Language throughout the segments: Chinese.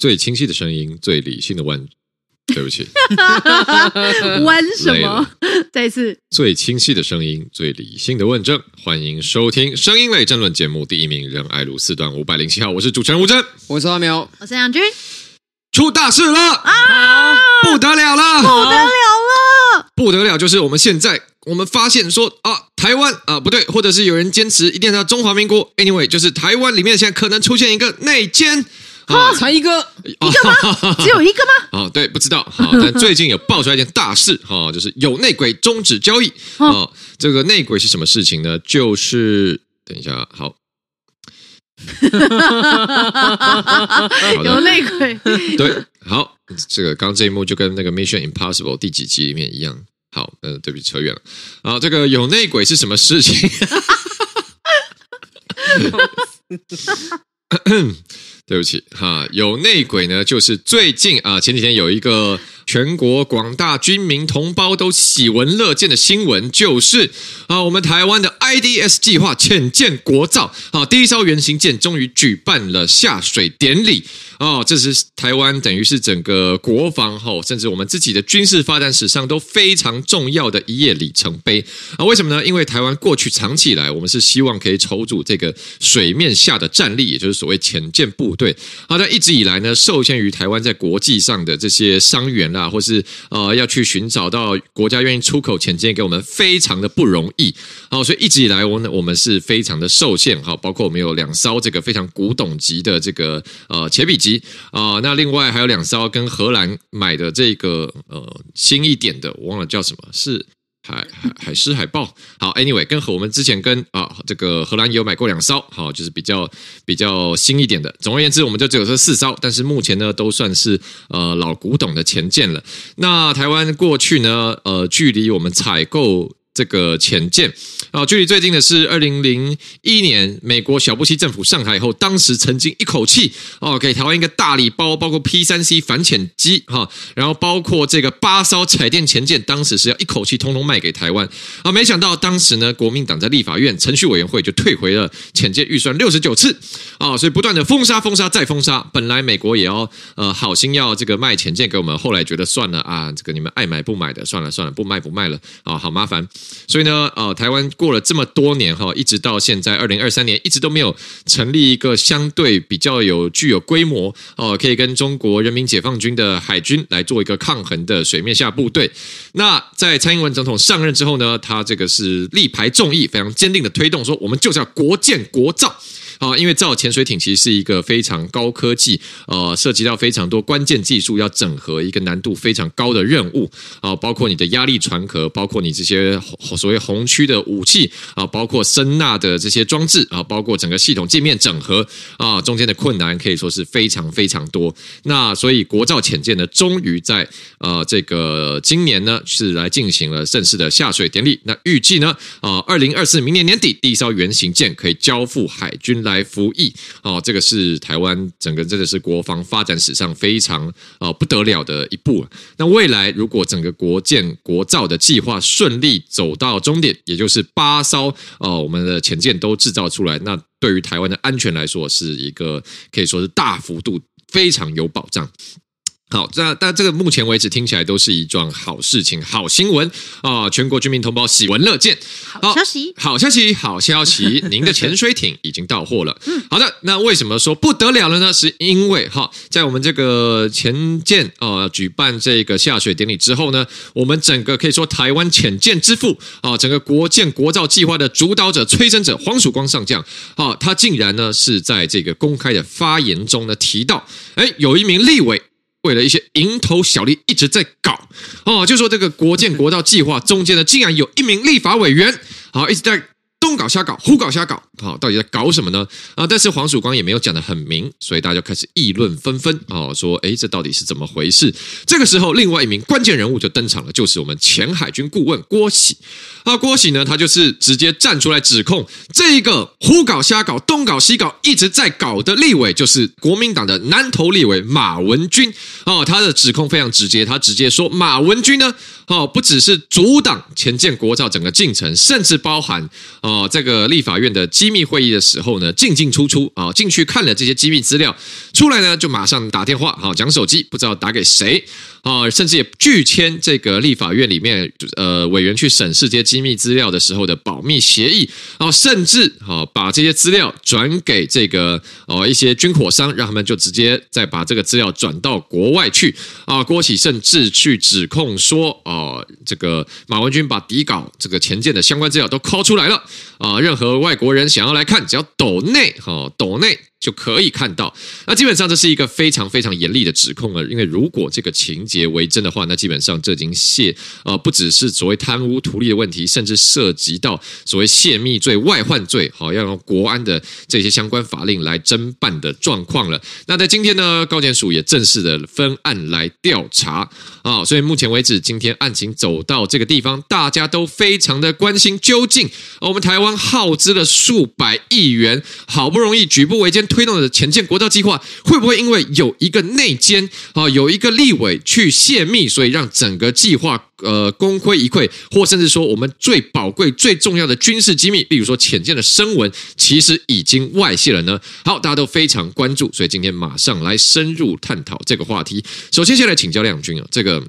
最清晰的声音，最理性的问。对不起，弯什么？再一次，最清晰的声音，最理性的问政。欢迎收听声音类政论节目《第一名仁爱路四段五百零七号》，我是主持人吴峥，我是阿苗，我是杨军。出大事了啊！不得了了，不得了了，不得了！就是我们现在，我们发现说啊，台湾啊，不对，或者是有人坚持一定要中华民国。Anyway，就是台湾里面现在可能出现一个内奸。啊，才一个，一个吗？只有一个吗？啊，对，不知道。好，但最近有爆出来一件大事，哈，就是有内鬼终止交易。啊，这个内鬼是什么事情呢？就是等一下，好，有内鬼，对，好，这个刚刚这一幕就跟那个 Mission Impossible 第几集里面一样。好，嗯，对不起，扯远了。啊，这个有内鬼是什么事情？对不起，哈，有内鬼呢，就是最近啊，前几天有一个全国广大军民同胞都喜闻乐见的新闻，就是啊，我们台湾的 IDS 计划潜舰国造，啊，第一艘原型舰终于举办了下水典礼。哦，这是台湾等于是整个国防后，甚至我们自己的军事发展史上都非常重要的一页里程碑啊！为什么呢？因为台湾过去长期以来，我们是希望可以筹组这个水面下的战力，也就是所谓潜舰部队。好，但一直以来呢，受限于台湾在国际上的这些商源啦，啊或是呃要去寻找到国家愿意出口潜舰给我们，非常的不容易。好，所以一直以来，我我们是非常的受限。好，包括我们有两艘这个非常古董级的这个呃潜笔级。啊、呃，那另外还有两艘跟荷兰买的这个呃新一点的，我忘了叫什么，是海海海狮海豹。好，anyway，跟和我们之前跟啊、这个荷兰也有买过两艘，好，就是比较比较新一点的。总而言之，我们就只有这四艘，但是目前呢都算是呃老古董的前件了。那台湾过去呢，呃，距离我们采购。这个潜舰啊，距离最近的是二零零一年，美国小布希政府上台以后，当时曾经一口气哦给台湾一个大礼包，包括 P 三 C 反潜机哈，然后包括这个八艘彩电潜舰，当时是要一口气通通卖给台湾啊，没想到当时呢，国民党在立法院程序委员会就退回了潜舰预算六十九次啊，所以不断的封杀、封杀再封杀。本来美国也要呃好心要这个卖潜舰给我们，后来觉得算了啊，这个你们爱买不买的，算了算了，不卖不卖了啊，好麻烦。所以呢，呃，台湾过了这么多年哈，一直到现在二零二三年，一直都没有成立一个相对比较有具有规模哦，可以跟中国人民解放军的海军来做一个抗衡的水面下部队。那在蔡英文总统上任之后呢，他这个是力排众议，非常坚定的推动说，我们就是要国建国造。啊，因为造潜水艇其实是一个非常高科技，呃，涉及到非常多关键技术要整合，一个难度非常高的任务啊，包括你的压力船壳，包括你这些所谓红区的武器啊，包括声纳的这些装置啊，包括整个系统界面整合啊，中间的困难可以说是非常非常多。那所以国造潜舰呢，终于在呃这个今年呢是来进行了正式的下水典礼。那预计呢啊，二零二四明年年底第一艘原型舰可以交付海军来来服役哦，这个是台湾整个真的是国防发展史上非常呃不得了的一步。那未来如果整个国建国造的计划顺利走到终点，也就是八艘呃我们的潜舰都制造出来，那对于台湾的安全来说，是一个可以说是大幅度非常有保障。好，这但这个目前为止听起来都是一桩好事情、好新闻啊！全国居民同胞喜闻乐见。好消息，好消息，好消息！您的潜水艇已经到货了。嗯，好的。那为什么说不得了了呢？是因为哈，在我们这个潜舰啊举办这个下水典礼之后呢，我们整个可以说台湾潜舰之父啊，整个国建国造计划的主导者、催生者黄曙光上将啊，他竟然呢是在这个公开的发言中呢提到，哎，有一名立委。为了一些蝇头小利，一直在搞哦，就说这个国建国造计划中间呢，竟然有一名立法委员，好一直在。东搞瞎搞，胡搞瞎搞，好，到底在搞什么呢？啊，但是黄曙光也没有讲得很明，所以大家就开始议论纷纷啊，说，诶，这到底是怎么回事？这个时候，另外一名关键人物就登场了，就是我们前海军顾问郭喜啊。郭喜呢，他就是直接站出来指控这一个胡搞瞎搞、东搞西搞一直在搞的立委，就是国民党的南投立委马文君啊。他的指控非常直接，他直接说马文君呢。哦，不只是阻挡前建国造整个进程，甚至包含哦，这个立法院的机密会议的时候呢，进进出出啊，进去看了这些机密资料，出来呢就马上打电话，好讲手机，不知道打给谁。啊，甚至也拒签这个立法院里面呃委员去审视这些机密资料的时候的保密协议，然后甚至好把这些资料转给这个哦一些军火商，让他们就直接再把这个资料转到国外去啊。郭启甚至去指控说，哦，这个马文君把底稿这个前舰的相关资料都拷出来了啊，任何外国人想要来看，只要抖内哈抖内。就可以看到，那基本上这是一个非常非常严厉的指控了。因为如果这个情节为真的话，那基本上这已经泄呃不只是所谓贪污图利的问题，甚至涉及到所谓泄密罪、外患罪，好要用国安的这些相关法令来侦办的状况了。那在今天呢，高检署也正式的分案来调查啊。所以目前为止，今天案情走到这个地方，大家都非常的关心，究竟我们台湾耗资了数百亿元，好不容易举步维艰。推动的潜舰国造计划会不会因为有一个内奸啊，有一个立委去泄密，所以让整个计划呃功亏一篑，或甚至说我们最宝贵、最重要的军事机密，例如说潜舰的声纹，其实已经外泄了呢？好，大家都非常关注，所以今天马上来深入探讨这个话题。首先，先来请教亮君啊，这个。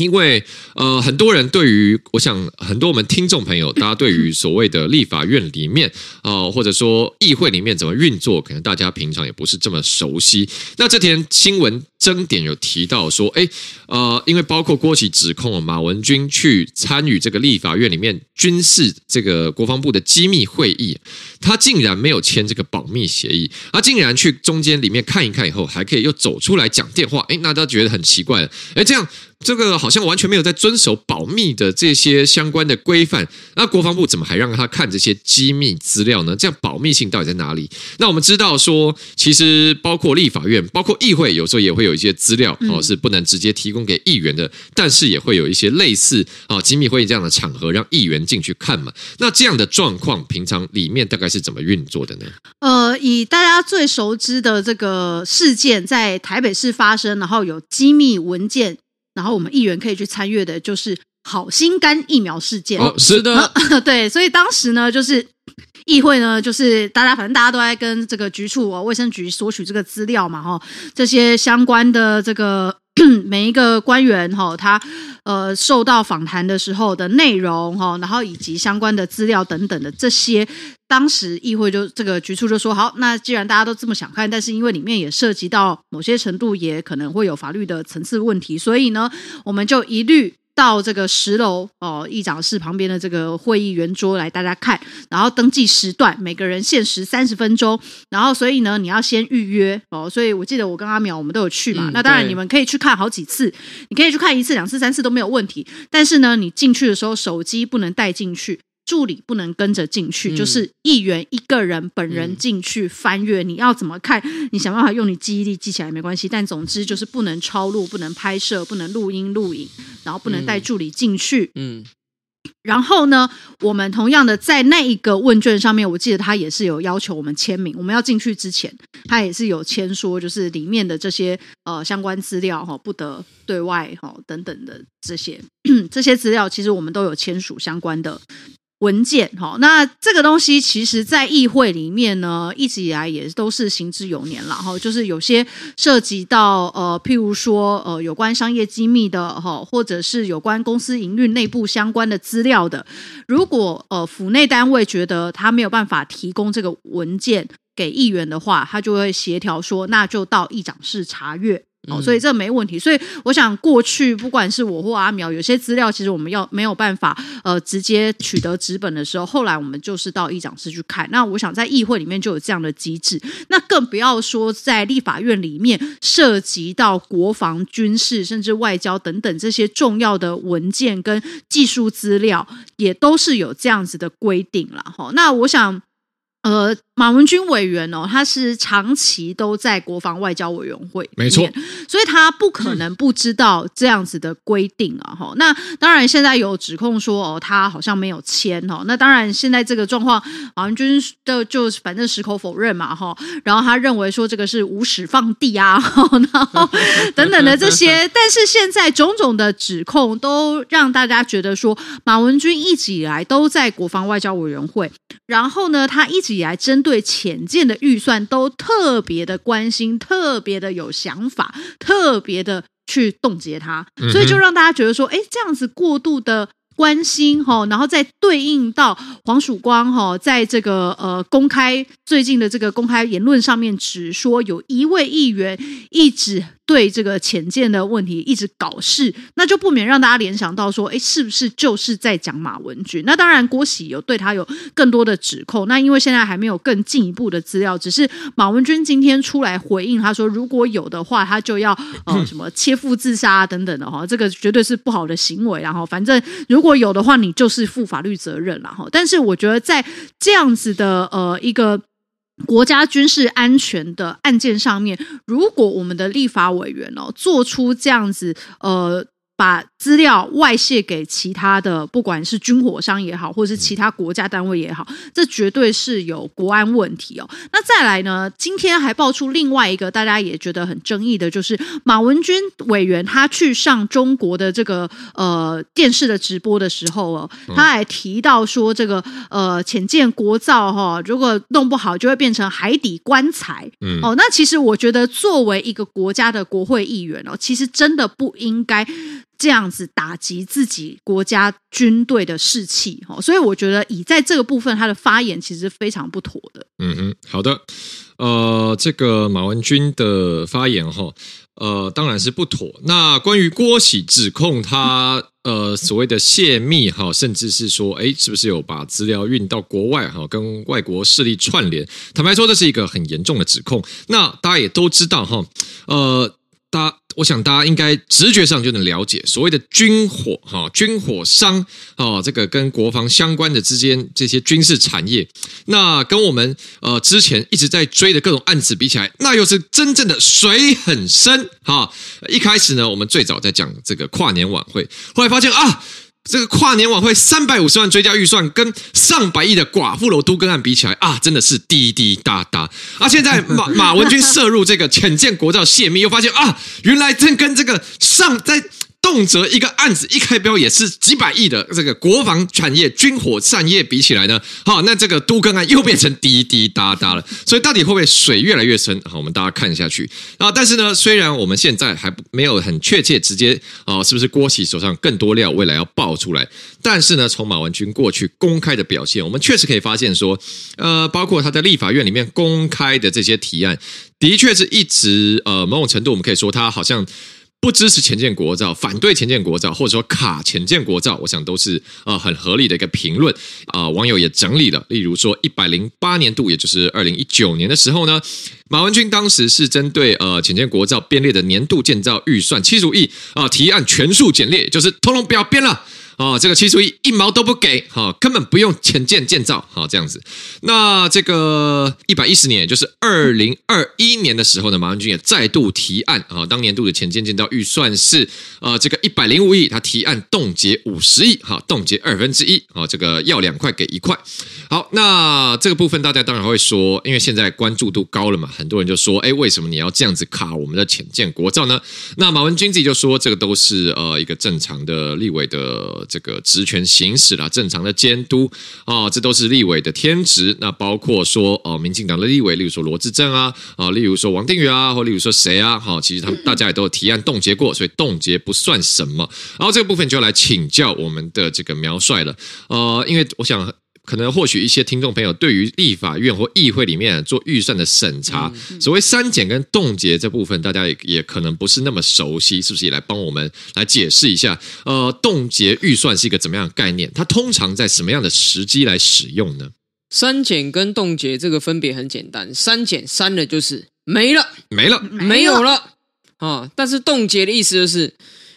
因为呃，很多人对于我想，很多我们听众朋友，大家对于所谓的立法院里面啊、呃，或者说议会里面怎么运作，可能大家平常也不是这么熟悉。那这篇新闻争点有提到说，哎，呃，因为包括郭启指控马文君去参与这个立法院里面军事这个国防部的机密会议，他竟然没有签这个保密协议，他竟然去中间里面看一看以后，还可以又走出来讲电话，哎，那大家觉得很奇怪了，哎，这样。这个好像完全没有在遵守保密的这些相关的规范，那国防部怎么还让他看这些机密资料呢？这样保密性到底在哪里？那我们知道说，其实包括立法院、包括议会，有时候也会有一些资料哦，是不能直接提供给议员的，但是也会有一些类似啊机密会议这样的场合，让议员进去看嘛。那这样的状况，平常里面大概是怎么运作的呢？呃，以大家最熟知的这个事件，在台北市发生，然后有机密文件。然后我们议员可以去参阅的，就是好心肝疫苗事件。哦，是的，对，所以当时呢，就是议会呢，就是大家反正大家都在跟这个局处哦，卫生局索取这个资料嘛，哈，这些相关的这个 每一个官员哈，他呃受到访谈的时候的内容哈，然后以及相关的资料等等的这些。当时议会就这个局处就说好，那既然大家都这么想看，但是因为里面也涉及到某些程度，也可能会有法律的层次问题，所以呢，我们就一律到这个十楼哦，议长室旁边的这个会议圆桌来大家看，然后登记时段，每个人限时三十分钟，然后所以呢，你要先预约哦。所以我记得我跟阿淼我们都有去嘛，嗯、那当然你们可以去看好几次，你可以去看一次、两次、三次都没有问题，但是呢，你进去的时候手机不能带进去。助理不能跟着进去，嗯、就是议员一个人本人进去翻阅。嗯、你要怎么看？你想办法用你记忆力记起来没关系，但总之就是不能抄录、不能拍摄、不能录音录影，然后不能带助理进去。嗯，然后呢，我们同样的在那一个问卷上面，我记得他也是有要求我们签名。我们要进去之前，他也是有签说，就是里面的这些呃相关资料哈，不得对外哈等等的这些 这些资料，其实我们都有签署相关的。文件哈，那这个东西其实，在议会里面呢，一直以来也都是行之有年了哈。就是有些涉及到呃，譬如说呃，有关商业机密的哈，或者是有关公司营运内部相关的资料的，如果呃府内单位觉得他没有办法提供这个文件给议员的话，他就会协调说，那就到议长室查阅。哦，所以这没问题。所以我想，过去不管是我或阿苗，有些资料其实我们要没有办法呃直接取得纸本的时候，后来我们就是到议长室去看。那我想在议会里面就有这样的机制，那更不要说在立法院里面涉及到国防、军事甚至外交等等这些重要的文件跟技术资料，也都是有这样子的规定了。哈，那我想。呃，马文君委员哦，他是长期都在国防外交委员会，没错，所以他不可能不知道这样子的规定啊。哈、嗯，那当然现在有指控说哦，他好像没有签哦。那当然现在这个状况，马文君的就反正矢口否认嘛哈。然后他认为说这个是无始放地啊，然后等等的这些。但是现在种种的指控都让大家觉得说，马文君一直以来都在国防外交委员会，然后呢，他一直以来针对潜舰的预算都特别的关心，特别的有想法，特别的去冻结它，所以就让大家觉得说，哎，这样子过度的。关心哈，然后再对应到黄曙光哈，在这个呃公开最近的这个公开言论上面，只说有一位议员一直对这个浅见的问题一直搞事，那就不免让大家联想到说，哎，是不是就是在讲马文君？那当然，郭喜有对他有更多的指控。那因为现在还没有更进一步的资料，只是马文君今天出来回应，他说如果有的话，他就要呃 什么切腹自杀等等的哈，这个绝对是不好的行为。然后反正如果如果有的话，你就是负法律责任了哈。但是我觉得在这样子的呃一个国家军事安全的案件上面，如果我们的立法委员哦做出这样子呃。把资料外泄给其他的，不管是军火商也好，或者是其他国家单位也好，这绝对是有国安问题哦。那再来呢？今天还爆出另外一个大家也觉得很争议的，就是马文君委员他去上中国的这个呃电视的直播的时候哦，他还提到说这个呃浅见国造哈，如果弄不好就会变成海底棺材。嗯，哦，那其实我觉得作为一个国家的国会议员哦，其实真的不应该。这样子打击自己国家军队的士气，所以我觉得以在这个部分，他的发言其实非常不妥的。嗯哼，好的，呃，这个马文君的发言哈，呃，当然是不妥。那关于郭喜指控他 呃所谓的泄密哈，甚至是说，哎，是不是有把资料运到国外哈，跟外国势力串联？坦白说，这是一个很严重的指控。那大家也都知道哈，呃。大家，我想大家应该直觉上就能了解，所谓的军火哈，军火商啊，这个跟国防相关的之间这些军事产业，那跟我们呃之前一直在追的各种案子比起来，那又是真正的水很深哈。一开始呢，我们最早在讲这个跨年晚会，后来发现啊。这个跨年晚会三百五十万追加预算，跟上百亿的寡妇楼都更案比起来啊，真的是滴滴答答。啊，现在 马马文君涉入这个浅见国造泄密，又发现啊，原来正跟这个上在。动辄一个案子一开标也是几百亿的这个国防产业、军火产业比起来呢，好，那这个都更案又变成滴滴答答了。所以到底会不会水越来越深？好，我们大家看下去啊。但是呢，虽然我们现在还没有很确切直接啊，是不是郭喜手上更多料未来要爆出来？但是呢，从马文君过去公开的表现，我们确实可以发现说，呃，包括他在立法院里面公开的这些提案，的确是一直呃某种程度，我们可以说他好像。不支持前建国造，反对前建国造，或者说卡前建国造，我想都是呃很合理的一个评论啊、呃。网友也整理了，例如说一百零八年度，也就是二零一九年的时候呢，马文君当时是针对呃前建国造编列的年度建造预算七十五亿啊，提案全数减列，就是通通不要编了。哦，这个七十亿一毛都不给，哈，根本不用潜舰建造，好这样子。那这个一百一十年，也就是二零二一年的时候呢，马文君也再度提案，啊，当年度的潜舰建造预算是呃这个一百零五亿，他提案冻结五十亿，哈，冻结二分之一，啊，这个要两块给一块。好，那这个部分大家当然会说，因为现在关注度高了嘛，很多人就说，哎，为什么你要这样子卡我们的潜舰国造呢？那马文君自己就说，这个都是呃一个正常的立委的。这个职权行使啦，正常的监督啊，这都是立委的天职。那包括说哦，民进党的立委，例如说罗志正啊，啊，例如说王定宇啊，或例如说谁啊，哈，其实他们大家也都有提案冻结过，所以冻结不算什么。然后这个部分就要来请教我们的这个苗帅了，呃，因为我想。可能或许一些听众朋友对于立法院或议会里面做预算的审查，所谓删减跟冻结这部分，大家也也可能不是那么熟悉，是不是？也来帮我们来解释一下。呃，冻结预算是一个怎么样的概念？它通常在什么样的时机来使用呢？删减跟冻结这个分别很简单，删减删了就是没了，没了，没有了啊。但是冻结的意思就是。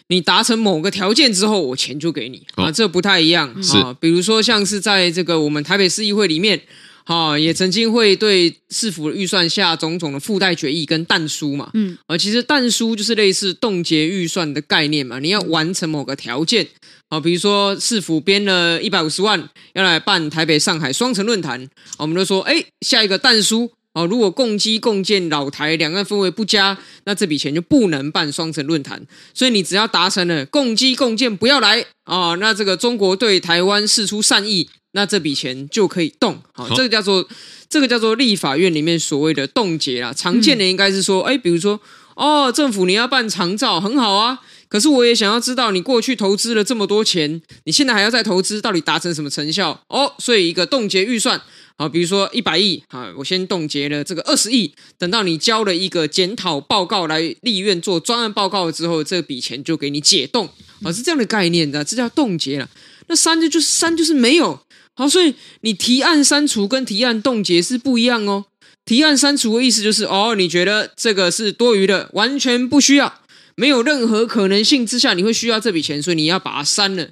你达成某个条件之后，我钱就给你啊，这不太一样啊。比如说，像是在这个我们台北市议会里面哈，也曾经会对市府的预算下种种的附带决议跟弹书嘛，嗯，啊，其实弹书就是类似冻结预算的概念嘛，你要完成某个条件，啊，比如说市府编了一百五十万要来办台北上海双城论坛，我们就说，哎，下一个弹书。哦，如果共机共建老台两岸氛围不佳，那这笔钱就不能办双城论坛。所以你只要达成了共机共建不要来啊、哦，那这个中国对台湾释出善意，那这笔钱就可以动。好、哦，这个叫做这个叫做立法院里面所谓的冻结啦。常见的应该是说，哎、嗯，比如说哦，政府你要办长照很好啊，可是我也想要知道你过去投资了这么多钱，你现在还要再投资，到底达成什么成效？哦，所以一个冻结预算。好，比如说一百亿，好，我先冻结了这个二十亿，等到你交了一个检讨报告来立院做专案报告之后，这笔钱就给你解冻，啊，是这样的概念的，这叫冻结了。那删就就是删就是没有，好，所以你提案删除跟提案冻结是不一样哦。提案删除的意思就是，哦，你觉得这个是多余的，完全不需要，没有任何可能性之下你会需要这笔钱，所以你要把它删了。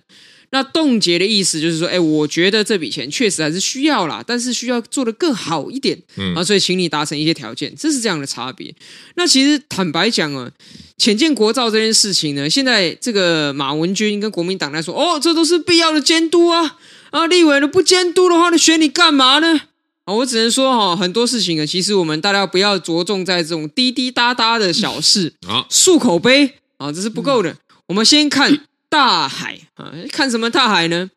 那冻结的意思就是说，哎，我觉得这笔钱确实还是需要啦，但是需要做得更好一点，嗯，啊，所以请你达成一些条件，这是这样的差别。那其实坦白讲啊，浅见国造这件事情呢，现在这个马文君跟国民党来说，哦，这都是必要的监督啊，啊，立委呢不监督的话，那选你干嘛呢？啊，我只能说哈，很多事情啊，其实我们大家不要着重在这种滴滴答答的小事，啊，漱口杯啊，这是不够的，我们先看。大海啊，看什么大海呢？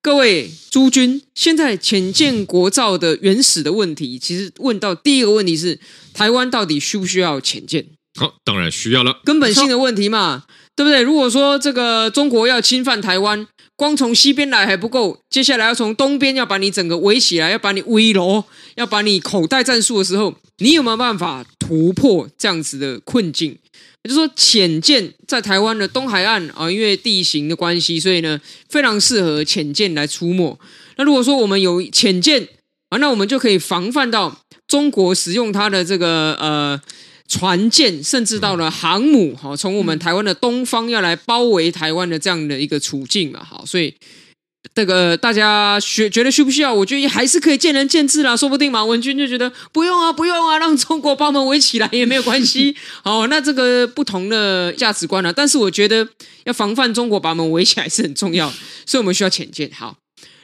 各位诸君，现在浅见国造的原始的问题，其实问到第一个问题是：台湾到底需不需要浅见？好，当然需要了，根本性的问题嘛，对不对？如果说这个中国要侵犯台湾，光从西边来还不够，接下来要从东边要把你整个围起来，要把你围罗，要把你口袋战术的时候，你有没有办法突破这样子的困境？也就是说，潜舰在台湾的东海岸啊，因为地形的关系，所以呢，非常适合潜舰来出没。那如果说我们有潜舰啊，那我们就可以防范到中国使用它的这个呃船舰，甚至到了航母，好，从我们台湾的东方要来包围台湾的这样的一个处境嘛，好，所以。这个大家学觉得需不需要？我觉得还是可以见仁见智啦。说不定马文君就觉得不用啊，不用啊，让中国把我们围起来也没有关系。好，那这个不同的价值观啊。但是我觉得要防范中国把我们围起来是很重要，所以我们需要浅见。好，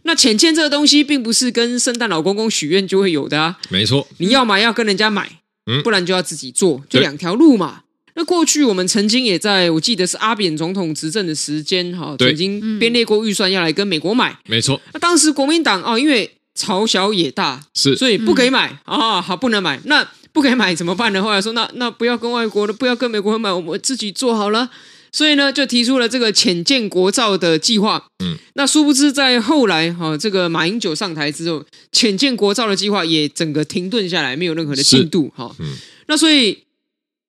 那浅见这个东西并不是跟圣诞老公公许愿就会有的啊。没错，你要买要跟人家买，嗯，不然就要自己做，就两条路嘛。那过去我们曾经也在我记得是阿扁总统执政的时间哈，曾经编列过预算要来跟美国买，没错。那当时国民党哦，因为朝小野大，是，所以不给买啊，好不能买。那不给买怎么办呢？后来说那那不要跟外国的，不要跟美国人买，我们自己做好了。所以呢，就提出了这个浅见国造的计划。嗯，那殊不知在后来哈，这个马英九上台之后，浅见国造的计划也整个停顿下来，没有任何的进度哈。嗯，那所以。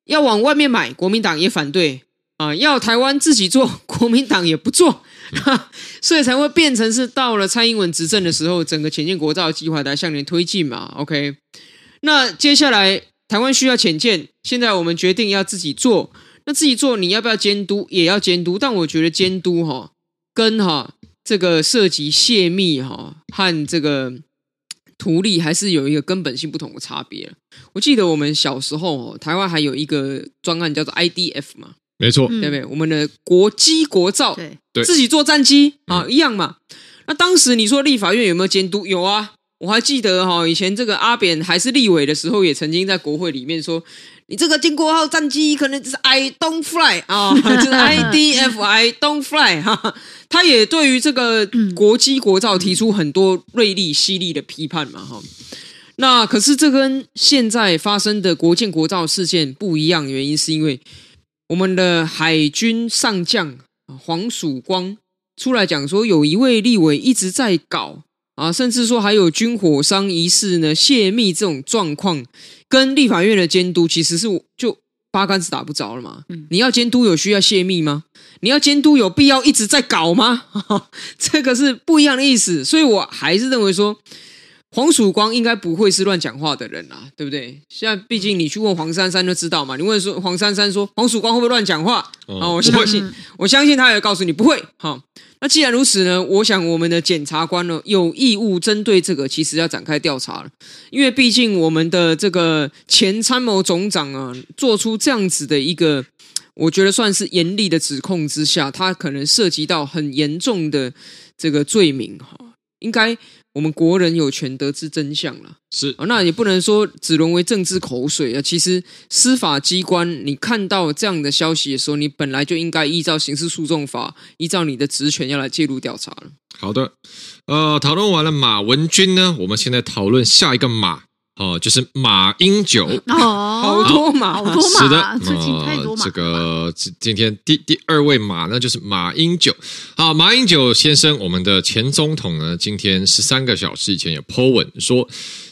要往外面买，国民党也反对啊；要台湾自己做，国民党也不做，所以才会变成是到了蔡英文执政的时候，整个浅见国造计划来向前推进嘛。OK，那接下来台湾需要浅见，现在我们决定要自己做，那自己做你要不要监督？也要监督，但我觉得监督哈，跟哈这个涉及泄密哈和这个。图利还是有一个根本性不同的差别。我记得我们小时候，台湾还有一个专案叫做 IDF 嘛，没错，对不对？我们的国机国造，对，自己做战机啊，一样嘛。那当时你说立法院有没有监督？有啊，我还记得哈，以前这个阿扁还是立委的时候，也曾经在国会里面说。你这个金国号战机可能就是 I don't fly 啊，就是 IDF I don't fly 哈。他也对于这个国机国造提出很多锐利犀利的批判嘛哈。那可是这跟现在发生的国建国造事件不一样，原因是因为我们的海军上将黄曙光出来讲说，有一位立委一直在搞。啊，甚至说还有军火商疑似呢泄密这种状况，跟立法院的监督其实是就八竿子打不着了嘛。嗯，你要监督有需要泄密吗？你要监督有必要一直在搞吗？这个是不一样的意思。所以我还是认为说，黄曙光应该不会是乱讲话的人啦，对不对？现在毕竟你去问黄珊珊就知道嘛。你问说黄珊珊说黄曙光会不会乱讲话？啊、哦，我相信，我相信他也告诉你不会。好，那既然如此呢，我想我们的检察官呢有义务针对这个，其实要展开调查了，因为毕竟我们的这个前参谋总长啊，做出这样子的一个，我觉得算是严厉的指控之下，他可能涉及到很严重的这个罪名哈，应该。我们国人有权得知真相了，是啊，那也不能说只沦为政治口水啊。其实司法机关，你看到这样的消息的时候，你本来就应该依照刑事诉讼法，依照你的职权要来介入调查了。好的，呃，讨论完了马文君呢，我们现在讨论下一个马。哦，就是马英九哦，好多马，好多马，是的，最近太多马。这个今天第第二位马呢，就是马英九。好，马英九先生，我们的前总统呢，今天十三个小时以前也 po 文说。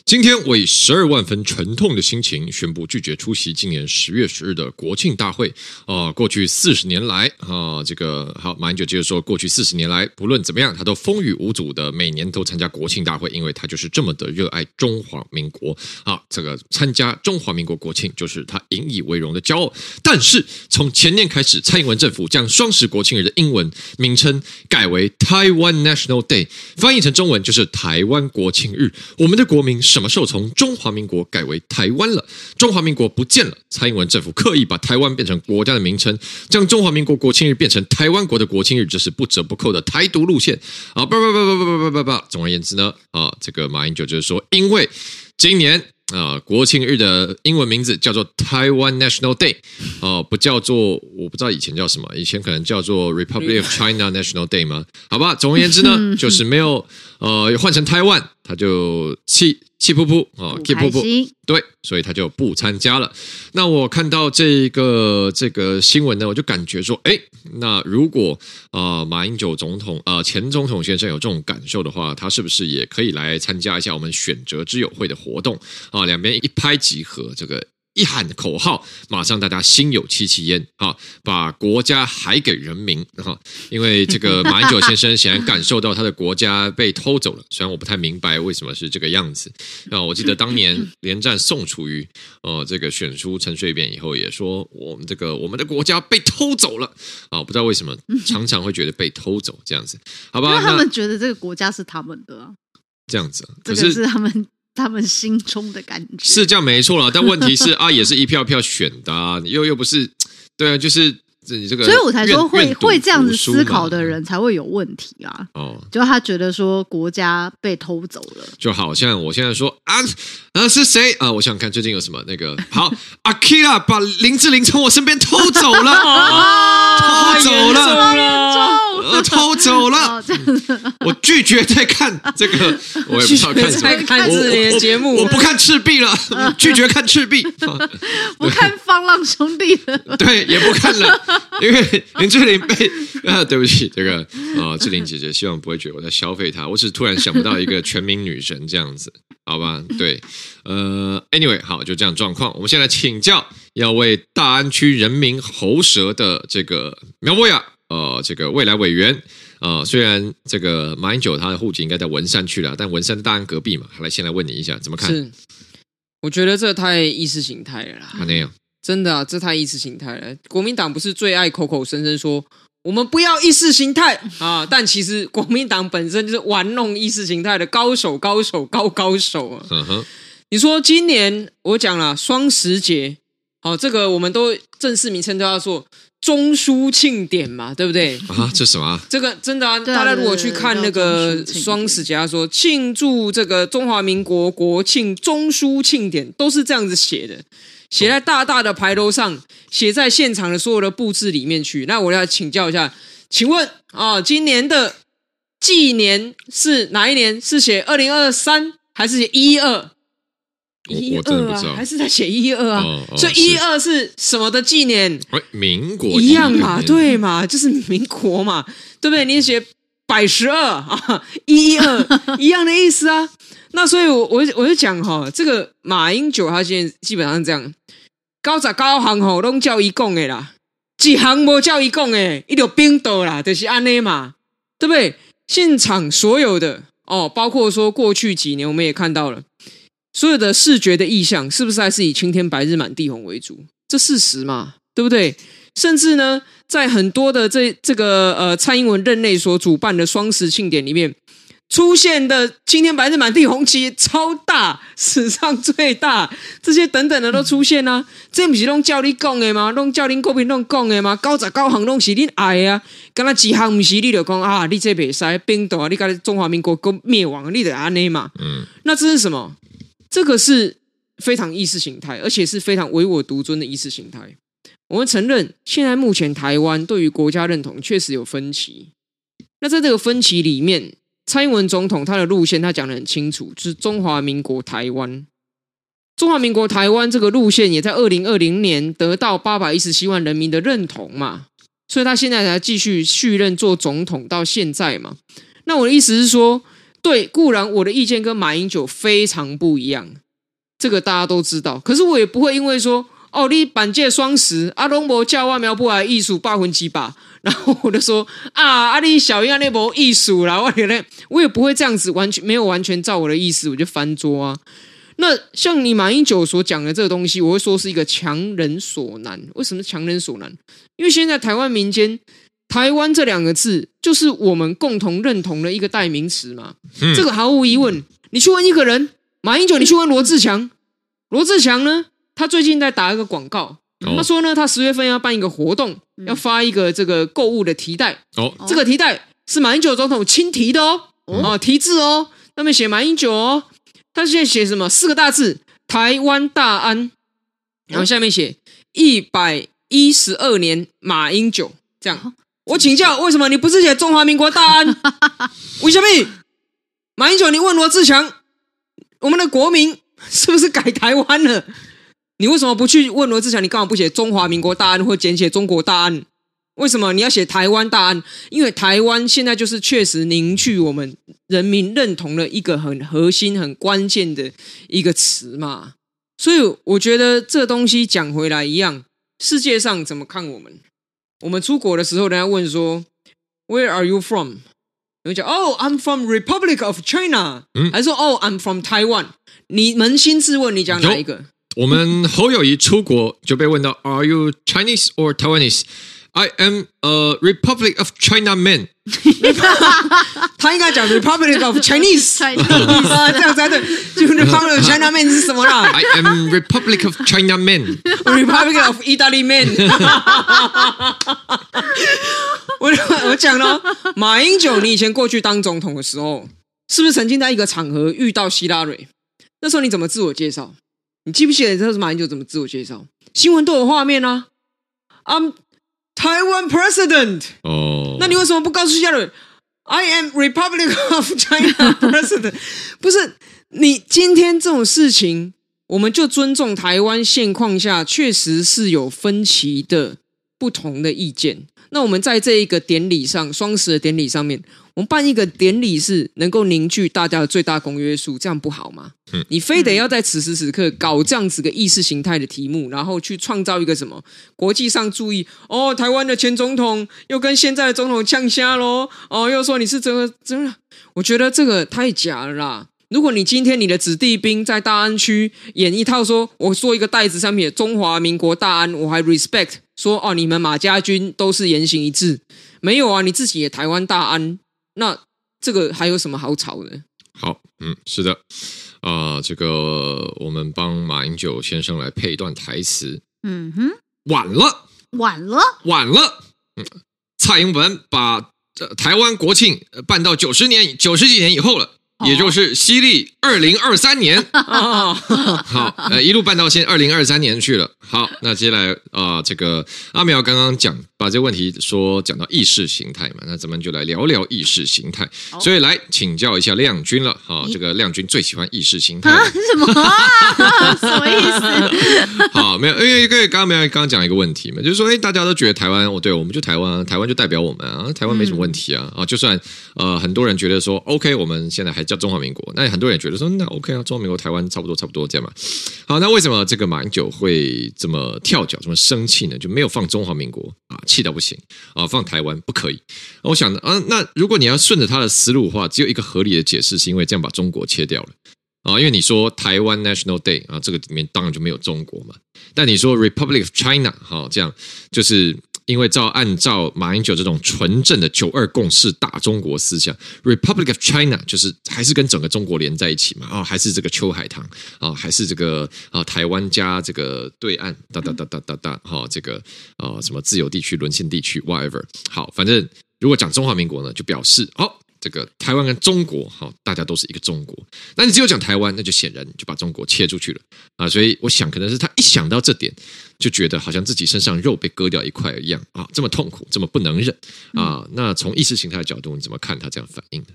今天我以十二万分沉痛的心情宣布拒绝出席今年十月十日的国庆大会。啊、过去四十年来，啊、这个好，马英九接着说，过去四十年来，不论怎么样，他都风雨无阻的每年都参加国庆大会，因为他就是这么的热爱中华民国。啊，这个参加中华民国国庆就是他引以为荣的骄傲。但是从前年开始，蔡英文政府将双十国庆日的英文名称改为 Taiwan National Day，翻译成中文就是台湾国庆日。我们的国民。什么时候从中华民国改为台湾了？中华民国不见了。蔡英文政府刻意把台湾变成国家的名称，将中华民国国庆日变成台湾国的国庆日，这是不折不扣的台独路线啊！不不不不不不不不不，总而言之呢，啊，这个马英九就是说，因为今年。啊，国庆日的英文名字叫做 Taiwan National Day，哦、啊，不叫做我不知道以前叫什么，以前可能叫做 Republic of China National Day 吗？好吧，总而言之呢，就是没有呃换成台湾，他就气气噗噗啊，气噗噗，对，所以他就不参加了。那我看到这个这个新闻呢，我就感觉说，哎，那如果啊、呃、马英九总统啊、呃、前总统先生有这种感受的话，他是不是也可以来参加一下我们选择之友会的活动啊？两边一拍即合，这个。一喊口号，马上大家心有戚戚焉啊！把国家还给人民哈，因为这个马英九先生显然感受到他的国家被偷走了。虽然我不太明白为什么是这个样子啊！我记得当年连战宋楚瑜哦，这个选出陈水扁以后也说我们这个我们的国家被偷走了啊！不知道为什么常常会觉得被偷走这样子，好吧？因为他们觉得这个国家是他们的，这样子，可是是他们。他们心中的感觉。是这样没错了，但问题是啊，也是一票票选的啊，又又不是，对啊，就是你这个，所以我才说会会这样子思考的人才会有问题啊。哦，就他觉得说国家被偷走了，就好像我现在说啊啊是谁？啊？我想看最近有什么那个。好阿 Kira 把林志玲从我身边偷走了，偷走了。呃，偷走了，我拒绝再看这个，我也不知道看什么，看自己的节目，我不看赤壁了，拒绝看赤壁，不看放浪兄弟了，对，也不看了，因为林志玲被啊，对不起，这个啊，志玲姐姐希望不会觉得我在消费她，我只是突然想不到一个全民女神这样子，好吧？对，呃，anyway，好，就这样状况，我们现在请教要为大安区人民喉舌的这个苗博雅。呃，这个未来委员，呃，虽然这个马英九他的户籍应该在文山区了，但文山大安隔壁嘛，来先来问你一下，怎么看？是，我觉得这太意识形态了啦。那样，真的啊，这太意识形态了。国民党不是最爱口口声声说我们不要意识形态啊，但其实 国民党本身就是玩弄意识形态的高手，高手，高高手啊。嗯哼，你说今年我讲了双十节，好，这个我们都正式名称都要做。中枢庆典嘛，对不对？啊，这什么？这个真的啊！大家如果去看那个双十节，他说庆祝这个中华民国国庆中枢庆典，都是这样子写的，写在大大的牌楼上，写在现场的所有的布置里面去。那我要请教一下，请问啊，今年的纪年是哪一年？是写二零二三还是写一二？一二啊，还是在写一二啊？哦哦、所以一二是什么的纪念？哎，民国一样嘛，对嘛，就是民国嘛，对不对？你写百十二啊，一一二一样的意思啊。那所以我，我我就讲哈，这个马英九他现在基本上是这样，高十高行吼拢叫一讲的啦，几行无叫一讲的，一条冰岛啦，就是安内嘛，对不对？现场所有的哦，包括说过去几年我们也看到了。所有的视觉的意象，是不是还是以青天白日满地红为主？这事实嘛，对不对？甚至呢，在很多的这这个呃蔡英文任内所主办的双十庆典里面。出现的青天白日满地红旗超大，史上最大，这些等等的都出现啊！这不是拢叫你讲的吗？拢叫恁国民拢讲的吗？九十九行拢是恁爱啊！刚才几行不是你就讲啊？你这袂使冰岛啊！你讲中华民国国灭亡，你得安尼嘛？嗯，那这是什么？这个是非常意识形态，而且是非常唯我独尊的意识形态。我们承认，现在目前台湾对于国家认同确实有分歧。那在这个分歧里面，蔡英文总统他的路线，他讲得很清楚，就是中华民国台湾。中华民国台湾这个路线，也在二零二零年得到八百一十七万人民的认同嘛，所以他现在才继续续任做总统到现在嘛。那我的意思是说，对，固然我的意见跟马英九非常不一样，这个大家都知道。可是我也不会因为说，哦，你板借双十，阿东伯叫外苗不来艺术八分几把。然后我就说啊，阿里小样那波艺术啦，我觉得我也不会这样子，完全没有完全照我的意思，我就翻桌啊。那像你马英九所讲的这个东西，我会说是一个强人所难。为什么强人所难？因为现在台湾民间“台湾”这两个字，就是我们共同认同的一个代名词嘛。嗯、这个毫无疑问，你去问一个人，马英九，你去问罗志强，罗志强呢，他最近在打一个广告。他说呢，他十月份要办一个活动，要发一个这个购物的提袋。哦，这个提袋是马英九总统亲提的哦，哦，提字哦，上面写马英九哦。他现在写什么？四个大字：台湾大安。然后下面写一百一十二年马英九。这样，我请教，为什么你不是写中华民国大安？为什么？马英九，你问罗志强，我们的国民是不是改台湾了？你为什么不去问罗志祥？你干嘛不写中华民国大案或简写中国大案？为什么你要写台湾大案？因为台湾现在就是确实凝聚我们人民认同的一个很核心、很关键的一个词嘛。所以我觉得这东西讲回来一样，世界上怎么看我们？我们出国的时候，人家问说 “Where are you from？” 你会讲 “Oh, I'm from Republic of China。”嗯，还是说 “Oh, I'm from Taiwan。”你扪心自问，你讲哪一个？我们侯友宜出国就被问到，Are you Chinese or Taiwanese? I am a Republic of China man。他应该讲 Republic of Chinese，这样才对。就 Republic of China man 是什么啦？I am Republic of China man，Republic of 意大利 man。我我讲了，马英九，你以前过去当总统的时候，是不是曾经在一个场合遇到希拉蕊？那时候你怎么自我介绍？你记不记得这是马英九怎么自我介绍？新闻都有画面啊。I'm Taiwan President。哦，那你为什么不告诉下人？I am Republic of China President。不是，你今天这种事情，我们就尊重台湾现况下确实是有分歧的不同的意见。那我们在这一个典礼上，双十的典礼上面。我们办一个典礼是能够凝聚大家的最大公约数，这样不好吗？嗯，你非得要在此时此刻搞这样子个意识形态的题目，然后去创造一个什么国际上注意哦，台湾的前总统又跟现在的总统呛虾喽，哦，又说你是真的真的，我觉得这个太假了啦。如果你今天你的子弟兵在大安区演一套说，说我说一个袋子上面中华民国大安，我还 respect 说哦，你们马家军都是言行一致，没有啊，你自己也台湾大安。那这个还有什么好吵的？好，嗯，是的，啊、呃，这个我们帮马英九先生来配一段台词。嗯哼，晚了，晚了，晚了。嗯，蔡英文把台湾国庆办到九十年、九十几年以后了。也就是西历二零二三年，好，呃，一路办到现二零二三年去了。好，那接下来啊、呃，这个阿苗刚刚讲把这个问题说讲到意识形态嘛，那咱们就来聊聊意识形态。所以来请教一下亮君了，哈，这个亮君最喜欢意识形态什么啊？什么意思？好，没有，因为因为刚刚没有刚刚讲一个问题嘛，就是说，哎，大家都觉得台湾，哦，对，我们就台湾，台湾就代表我们啊，台湾没什么问题啊，啊，就算呃很多人觉得说，OK，我们现在还叫中华民国，那很多人也觉得说，那 OK 啊，中华民国台湾差不多差不多这样嘛。好，那为什么这个马英九会这么跳脚，这么生气呢？就没有放中华民国啊，气到不行啊，放台湾不可以。我想啊，那如果你要顺着他的思路的话，只有一个合理的解释，是因为这样把中国切掉了。啊，因为你说台湾 National Day 啊，这个里面当然就没有中国嘛。但你说 Republic of China 哈，这样就是。因为照按照马英九这种纯正的九二共识大中国思想，Republic of China 就是还是跟整个中国连在一起嘛？啊、哦，还是这个秋海棠啊、哦，还是这个啊、台湾加这个对岸哒哒哒哒哒哒哈，这个啊、什么自由地区、沦陷地区，whatever。好，反正如果讲中华民国呢，就表示哦。这个台湾跟中国，哈，大家都是一个中国。那你只有讲台湾，那就显然就把中国切出去了啊！所以我想，可能是他一想到这点，就觉得好像自己身上肉被割掉一块一样啊，这么痛苦，这么不能忍啊！那从意识形态的角度，你怎么看他这样反应的？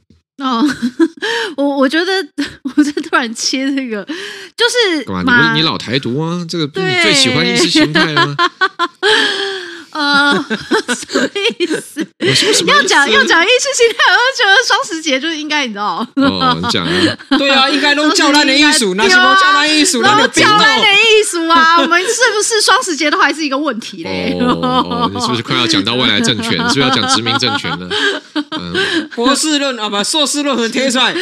哦，我 我觉得，我在突然切这个，就是干嘛？你你老台独啊？这个不是你最喜欢意识形态吗？呃，什么意思？要讲要讲意识形态，我就觉得双十节就应该你知道？哦，你讲啊，对啊，应该都叫烂的艺术，那什么叫烂艺术？那 叫烂的艺术啊！我们是不是双十节都还是一个问题嘞？哦，你是不是快要讲到未来政权？是不是要讲殖民政权了？嗯，博士论啊，不，硕士论文贴出来，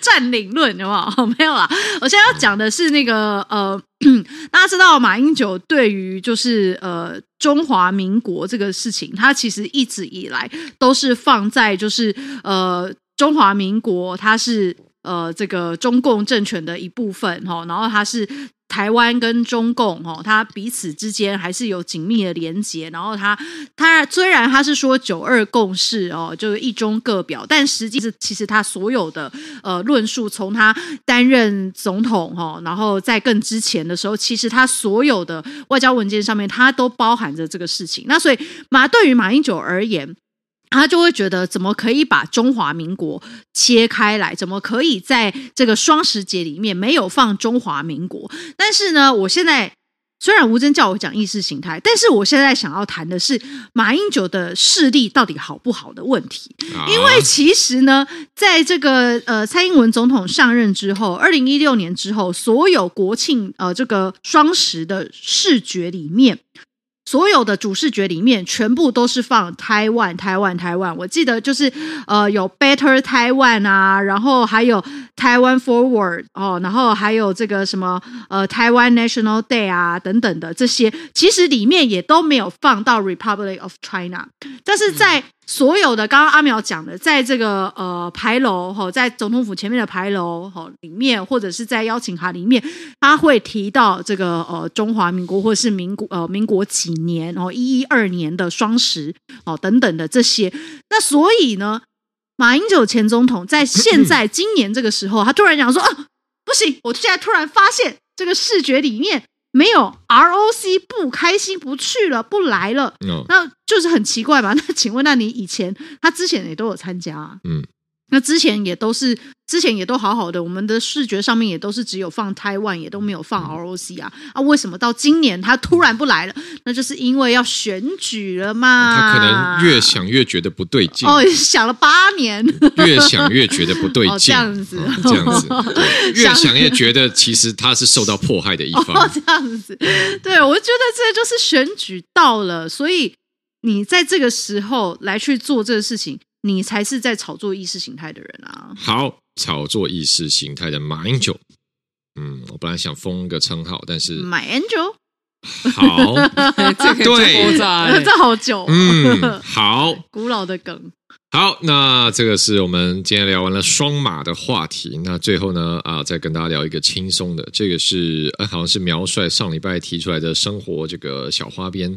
占领论有没有？没有啦，我现在要讲的是那个呃。大家知道马英九对于就是呃中华民国这个事情，他其实一直以来都是放在就是呃中华民国，他是呃这个中共政权的一部分哈，然后他是。台湾跟中共哦，他彼此之间还是有紧密的连结。然后他他虽然他是说九二共识哦，就是一中各表，但实际是其实他所有的呃论述，从他担任总统哈，然后在更之前的时候，其实他所有的外交文件上面，他都包含着这个事情。那所以马对于马英九而言。他就会觉得，怎么可以把中华民国切开来？怎么可以在这个双十节里面没有放中华民国？但是呢，我现在虽然吴峥叫我讲意识形态，但是我现在想要谈的是马英九的势力到底好不好的问题。因为其实呢，在这个呃蔡英文总统上任之后，二零一六年之后，所有国庆呃这个双十的视觉里面。所有的主视觉里面全部都是放台湾，台湾，台湾。我记得就是呃有 Better Taiwan 啊，然后还有台湾 Forward 哦，然后还有这个什么呃台湾 National Day 啊等等的这些，其实里面也都没有放到 Republic of China，但是在。所有的刚刚阿苗讲的，在这个呃牌楼哈，在总统府前面的牌楼哈里面，或者是在邀请函里面，他会提到这个呃中华民国或者是民国呃民国几年哦一一二年的双十哦等等的这些。那所以呢，马英九前总统在现在 今年这个时候，他突然讲说啊，不行，我现在突然发现这个视觉里面。没有 ROC 不开心不去了不来了.那就是很奇怪吧？那请问，那你以前他之前也都有参加啊？嗯。那之前也都是，之前也都好好的，我们的视觉上面也都是只有放台湾，也都没有放 ROC 啊啊！为什么到今年他突然不来了？那就是因为要选举了嘛。他可能越想越觉得不对劲哦，想了八年，越想越觉得不对劲，哦、这样子，哦、这样子，越想越觉得其实他是受到迫害的一方，哦、这样子。对，我觉得这就是选举到了，所以你在这个时候来去做这个事情。你才是在炒作意识形态的人啊！好，炒作意识形态的马英九，嗯，我本来想封个称号，但是马英九，好，这个对，这好久，嗯，好，古老的梗。好，那这个是我们今天聊完了双马的话题。那最后呢，啊，再跟大家聊一个轻松的。这个是，呃，好像是苗帅上礼拜提出来的生活这个小花边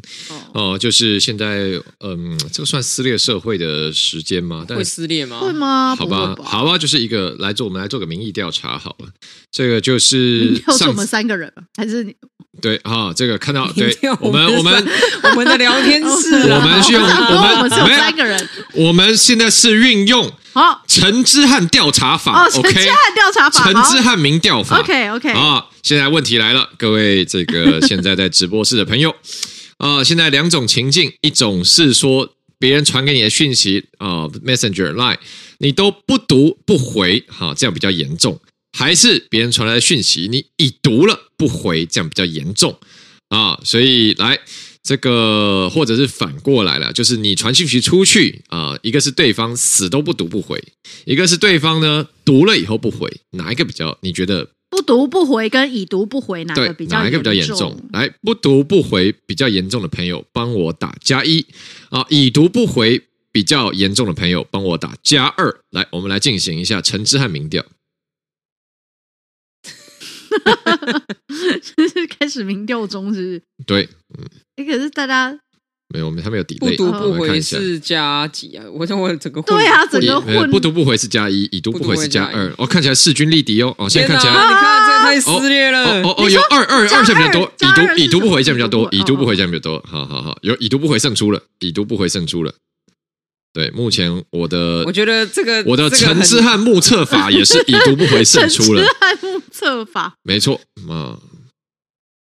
哦、呃，就是现在，嗯，这个算撕裂社会的时间吗？但会撕裂吗？会吗？好吧，好吧，就是一个来做，我们来做个民意调查好了。这个就是 上次是我们三个人还是你？对啊，这个看到对，我们我 们我们的聊天室，我们是用我们 我们三个人，我们现在是运用好。陈之汉调查法哦，陈之汉调查法，陈之汉民调法，OK OK 啊，现在问题来了，各位这个现在在直播室的朋友。啊，现在两种情境，一种是说别人传给你的讯息啊，Messenger Line，你都不读不回，哈，这样比较严重。还是别人传来的讯息，你已读了不回，这样比较严重。啊。所以来这个或者是反过来了，就是你传讯息出去啊、呃，一个是对方死都不读不回，一个是对方呢读了以后不回，哪一个比较？你觉得不读不回跟已读不回哪个比较？哪一个比较严重？来，不读不回比较严重的朋友，帮我打加一啊！已读不回比较严重的朋友，帮我打加二。来，我们来进行一下陈志汉民调。是开始民调中，是不是？对，嗯。哎，可是大家没有，我们还没有底。不读不回是加几啊？我想我整个对啊，整个混。不读不回是加一，已读不回是加二。哦，看起来势均力敌哦。哦，现在看起来，你看这太撕裂了。哦哦，有二二二，现在比较多。已读已读不回现在比较多，已读不回现在比较多。好好好，有已读不回胜出了，已读不回胜出了。对，目前我的我觉得这个我的陈之汉目测法也是已读不回胜出了。陈之汉目测法，没错，嗯。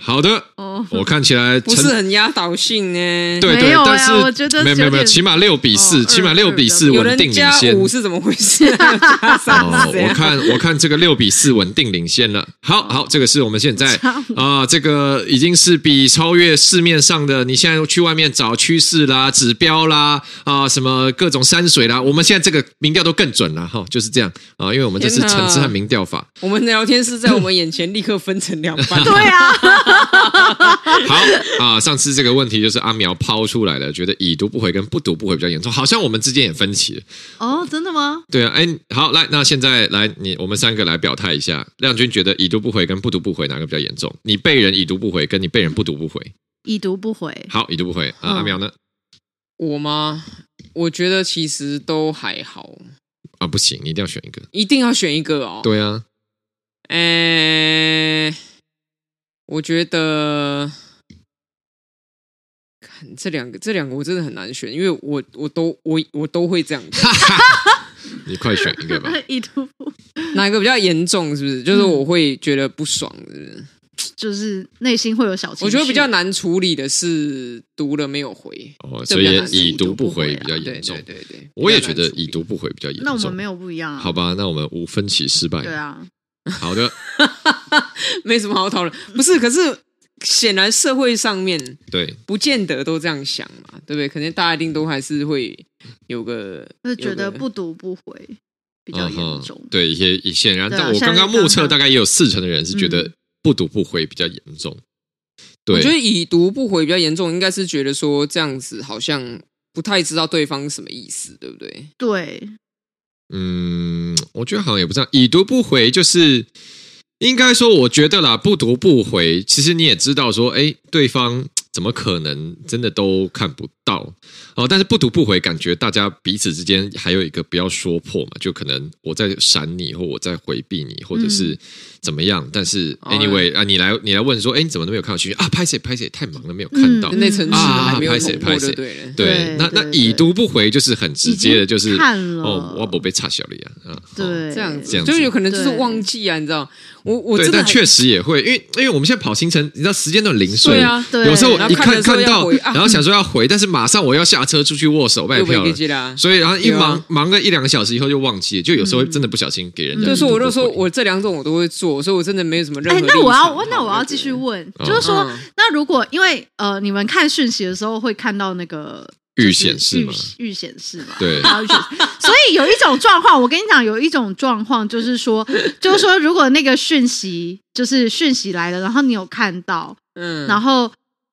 好的，哦，我看起来不是很压倒性呢。对对，但是我觉得没有没有没有，起码六比四，起码六比四稳定领先。五是怎么回事？哦，我看我看这个六比四稳定领先了。好好，这个是我们现在啊，这个已经是比超越市面上的。你现在去外面找趋势啦、指标啦啊，什么各种山水啦，我们现在这个民调都更准了哈，就是这样啊，因为我们这是陈之汉民调法。我们聊天是在我们眼前立刻分成两半。对啊。好啊，上次这个问题就是阿苗抛出来的，觉得已读不回跟不读不回比较严重，好像我们之间也分歧了。哦，真的吗？对啊，哎，好，来，那现在来，你我们三个来表态一下，亮君觉得已读不回跟不读不回哪个比较严重？你被人已读不回，跟你被人不读不回？已读不回。好，已读不回啊，阿苗呢？我吗？我觉得其实都还好啊，不行，你一定要选一个，一定要选一个哦。对啊，哎。我觉得，看这两个，这两个我真的很难选，因为我我都我我都会这样子。你快选一个吧。已读不哪一个比较严重？是不是？就是我会觉得不爽，是不是？就是内心会有小情绪。我觉得比较难处理的是读了没有回，哦，所以已读不回比较严重。对对对，我也觉得已读不回比较严重。那我们没有不一样啊？好吧，那我们无分歧失败。对啊。好的，没什么好讨论。不是，可是显然社会上面对，不见得都这样想嘛，对不对？可能大家一定都还是会有个，就觉得不读不回比较严重。嗯、对，也也显然，但我刚刚目测大概也有四成的人是觉得不读不回比较严重。对，我觉得已读不回比较严重，应该是觉得说这样子好像不太知道对方什么意思，对不对？对。嗯，我觉得好像也不这样，已读不回就是应该说，我觉得啦，不读不回，其实你也知道说，哎，对方。怎么可能真的都看不到哦？但是不读不回，感觉大家彼此之间还有一个不要说破嘛，就可能我在闪你，或我在回避你，或者是怎么样。但是 anyway 啊，你来你来问说，哎，你怎么都没有看到讯息啊？拍谁拍谁太忙了，没有看到那层啊？拍谁拍谁？对，那那已读不回就是很直接的，就是哦，我不被差小了呀啊！对，这样子，就有可能就是忘记啊，你知道。我我对，但确实也会，因为因为我们现在跑行程，你知道时间都很零碎，啊，有时候一看看到，然后想说要回，但是马上我要下车出去握手卖票了，所以然后一忙忙个一两个小时以后就忘记了，就有时候真的不小心给人家。就是我就说我这两种我都会做，所以我真的没有什么任何。哎，那我要那我要继续问，就是说，那如果因为呃，你们看讯息的时候会看到那个。预显示嘛，预显示嘛，对，所以有一种状况，我跟你讲，有一种状况就是说，就是说，如果那个讯息就是讯息来了，然后你有看到，嗯，然后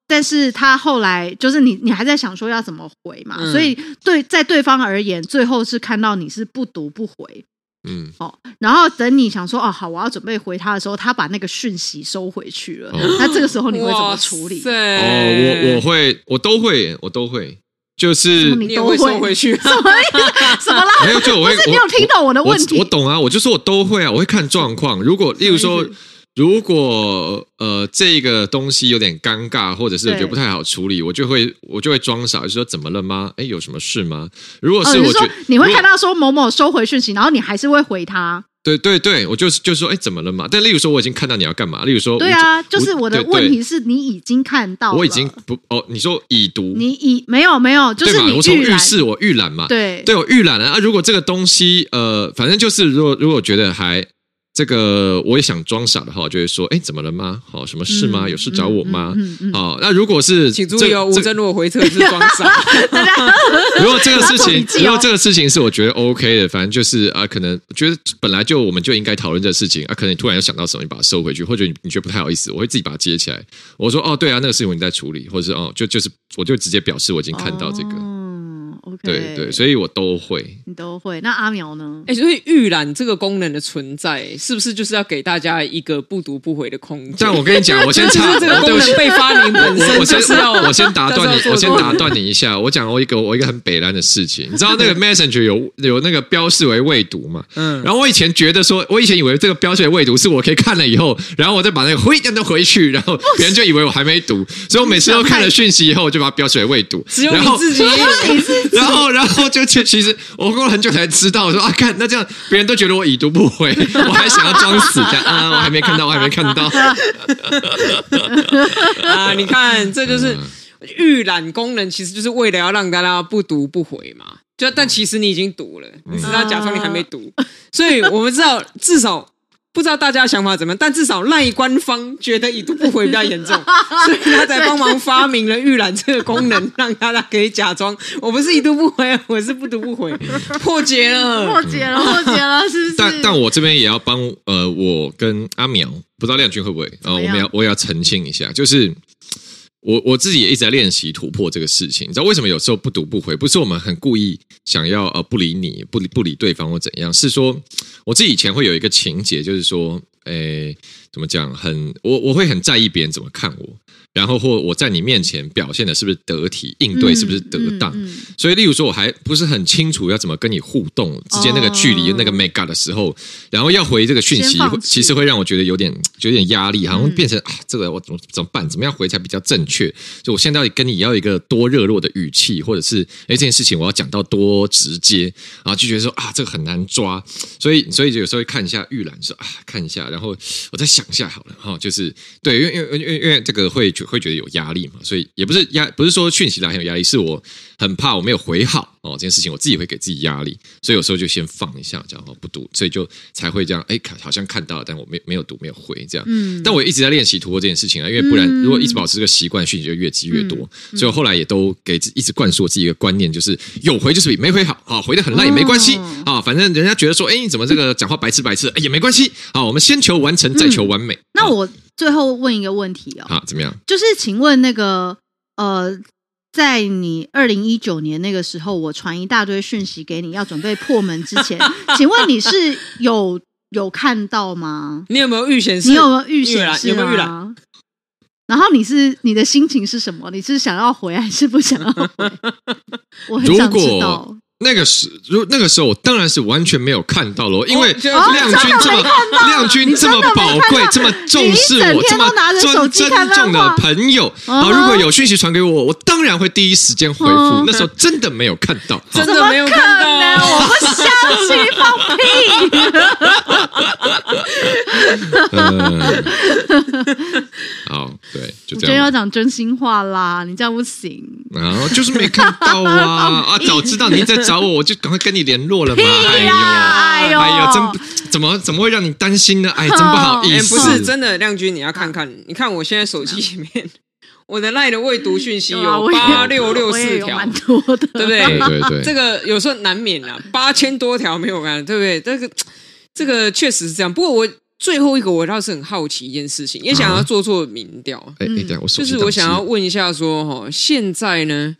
但是他后来就是你，你还在想说要怎么回嘛，嗯、所以对在对方而言，最后是看到你是不读不回，嗯，哦，然后等你想说哦好，我要准备回他的时候，他把那个讯息收回去了，哦、那这个时候你会怎么处理？塞哦，我我会，我都会，我都会。就是你都会收回去，什么意思？什么啦？没有，就我会，你有听懂我的问题？我懂啊，我就说我都会啊，我会看状况。如果，例如说，如果呃这个东西有点尴尬，或者是我觉得不太好处理，我就会我就会装傻，就说怎么了吗？哎，有什么事吗？如果是我觉得你会看到说某某收回讯息，然后你还是会回他。对对对，我就是就说，哎，怎么了嘛？但例如说，我已经看到你要干嘛？例如说，对啊，就是我的问题是你已经看到，我已经不哦，你说已读，你已没有没有，就是你我从预示我预览嘛，对，对我预览了啊。如果这个东西呃，反正就是如果如果觉得还这个我也想装傻的话，就会说：“哎，怎么了吗？好，什么事吗？有事找我吗？”好，那如果是请注意哦，吴峥如果回车是装傻。如果这个事情，如果这个事情是我觉得 OK 的，反正就是啊，可能觉得本来就我们就应该讨论这个事情啊，可能你突然又想到什么，你把它收回去，或者你你觉得不太好意思，我会自己把它接起来。我说：“哦，对啊，那个事情我在处理，或者是哦，就就是我就直接表示我已经看到这个。”对对，所以我都会，你都会。那阿苗呢？哎，所以预览这个功能的存在，是不是就是要给大家一个不读不回的空间？但我跟你讲，我先 插这个功能被发明本身，我先是要我先打断你，我先打断你一下。我讲我一个我一个很北兰的事情，你知道那个 Messenger 有有那个标示为未读嘛？嗯。然后我以前觉得说，我以前以为这个标示为未读是我可以看了以后，然后我再把那个回掉回去，然后别人就以为我还没读，所以我每次都看了讯息以后，我就把它标示为未读。只有你自己，然后然后然后就。其其实我过了很久才知道，我说啊，看那这样别人都觉得我已读不回，我还想要装死这样啊，我还没看到，我还没看到 啊！你看，这就是预览功能，其实就是为了要让大家不读不回嘛。就但其实你已经读了，你只是假装你还没读，所以我们知道至少。不知道大家想法怎么样，但至少赖官方觉得已读不回比较严重，所以他才帮忙发明了预览这个功能，让大家可以假装我不是已读不回，我是不读不回，破解了，破解了，破解了，是不是？但但我这边也要帮呃，我跟阿苗，不知道亮君会不会啊、呃？我们要我也要澄清一下，就是。我我自己也一直在练习突破这个事情，你知道为什么有时候不读不回？不是我们很故意想要呃不理你，不理不理对方或怎样，是说我自己以前会有一个情节，就是说，诶，怎么讲？很我我会很在意别人怎么看我。然后或我在你面前表现的是不是得体，应对是不是得当？嗯嗯嗯、所以，例如说，我还不是很清楚要怎么跟你互动之间那个距离、哦、那个 mega 的时候，然后要回这个讯息，其实会让我觉得有点有点压力，好像变成、嗯、啊，这个我怎么怎么办？怎么样回才比较正确？就我现在跟你要一个多热络的语气，或者是哎这件事情我要讲到多直接，然后就觉得说啊，这个很难抓，所以所以就有时候会看一下预览，说啊看一下，然后我再想一下好了哈，就是对，因为因为因为因为这个会。会觉得有压力嘛？所以也不是压，不是说讯息来很有压力，是我很怕我没有回好哦。这件事情我自己会给自己压力，所以有时候就先放一下，这样哦不读，所以就才会这样。哎，好像看到了，但我没没有读，没有回这样。嗯。但我一直在练习突破这件事情啊，因为不然如果一直保持这个习惯，讯息就越积越多。所以我后来也都给一直灌输我自己一个观念，就是有回就是比没回好啊，回的很烂也没关系啊，反正人家觉得说，哎，你怎么这个讲话白痴白痴，哎也没关系啊，我们先求完成，再求完美。那我。最后问一个问题哦，好，怎么样？就是请问那个呃，在你二零一九年那个时候，我传一大堆讯息给你，要准备破门之前，请问你是有有看到吗？你有没有预显示？你有没有预显示？有没有预览？然后你是你的心情是什么？你是想要回还是不想要回？我很想知道。那个时，如那个时候，我当然是完全没有看到了，因为亮君这么 亮君这么宝贵，这么重视我，这么尊珍重的朋友啊！如果有讯息传给我，我当然会第一时间回复。那时候真的没有看到，真的没有看到，我不相信，放屁！好，对，就这样。我觉得要讲真心话啦，你这样不行。然后就是没看到啊啊！早知道你在找我，我就赶快跟你联络了嘛。哎呦，哎呦，哎呦，真怎么怎么会让你担心呢？哎，真不好意思。不是真的，亮君，你要看看，你看我现在手机里面，我的 LINE 的未读讯息有八六六四条，蛮多的，对不对？对对，这个有时候难免啊，八千多条没有看，对不对？这个这个确实是这样。不过我。最后一个，我倒是很好奇一件事情，也想要做做民调。哎哎，对，我就是我想要问一下，说哈，现在呢，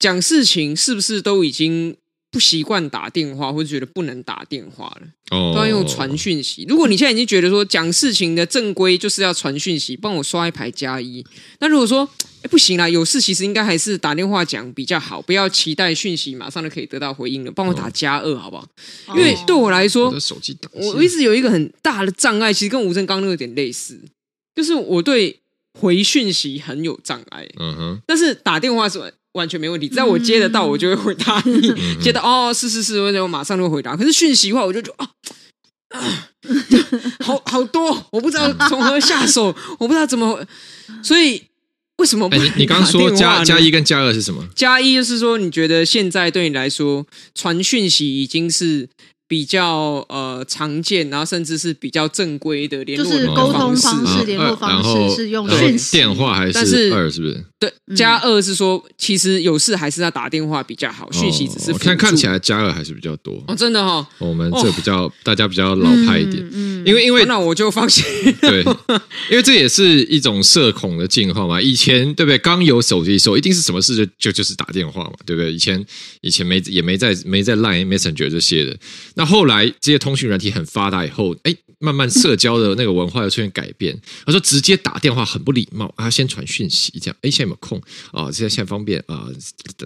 讲事情是不是都已经不习惯打电话，或者觉得不能打电话了？哦，都要用传讯息。如果你现在已经觉得说讲事情的正规就是要传讯息，帮我刷一排加一。那如果说不行啦，有事其实应该还是打电话讲比较好，不要期待讯息马上就可以得到回应了。帮我打加二好不好？哦、因为对我来说，我，手机我一直有一个很大的障碍，其实跟吴正刚刚那个有点类似，就是我对回讯息很有障碍。嗯哼，但是打电话是完完全没问题，只要我接得到，我就会回答你。嗯、接到哦，是是是，我我马上就会回答。可是讯息的话，我就觉得啊啊，好好多，我不知道 从何下手，我不知道怎么，所以。为什么不？你你刚刚说加加一跟加二是什么？加一就是说，你觉得现在对你来说传讯息已经是比较呃常见，然后甚至是比较正规的联络就是沟通方式、啊联络方式是用讯息电话还是二，是不是？对，加二是说，其实有事还是要打电话比较好，讯息只是看看起来加二还是比较多。哦，真的哈、哦，我们这比较大家比较老派一点，嗯，因为因为那我就放心。对，因为这也是一种社恐的进化嘛。以前对不对？刚有手机的时候，一定是什么事就就就是打电话嘛，对不对？以前以前没也没在没在 Line Messenger 这些的。那后来这些通讯软体很发达以后，哎，慢慢社交的那个文化又出现改变。他说直接打电话很不礼貌啊，先传讯息这样。哎，现在有没有空啊？现在现在方便啊？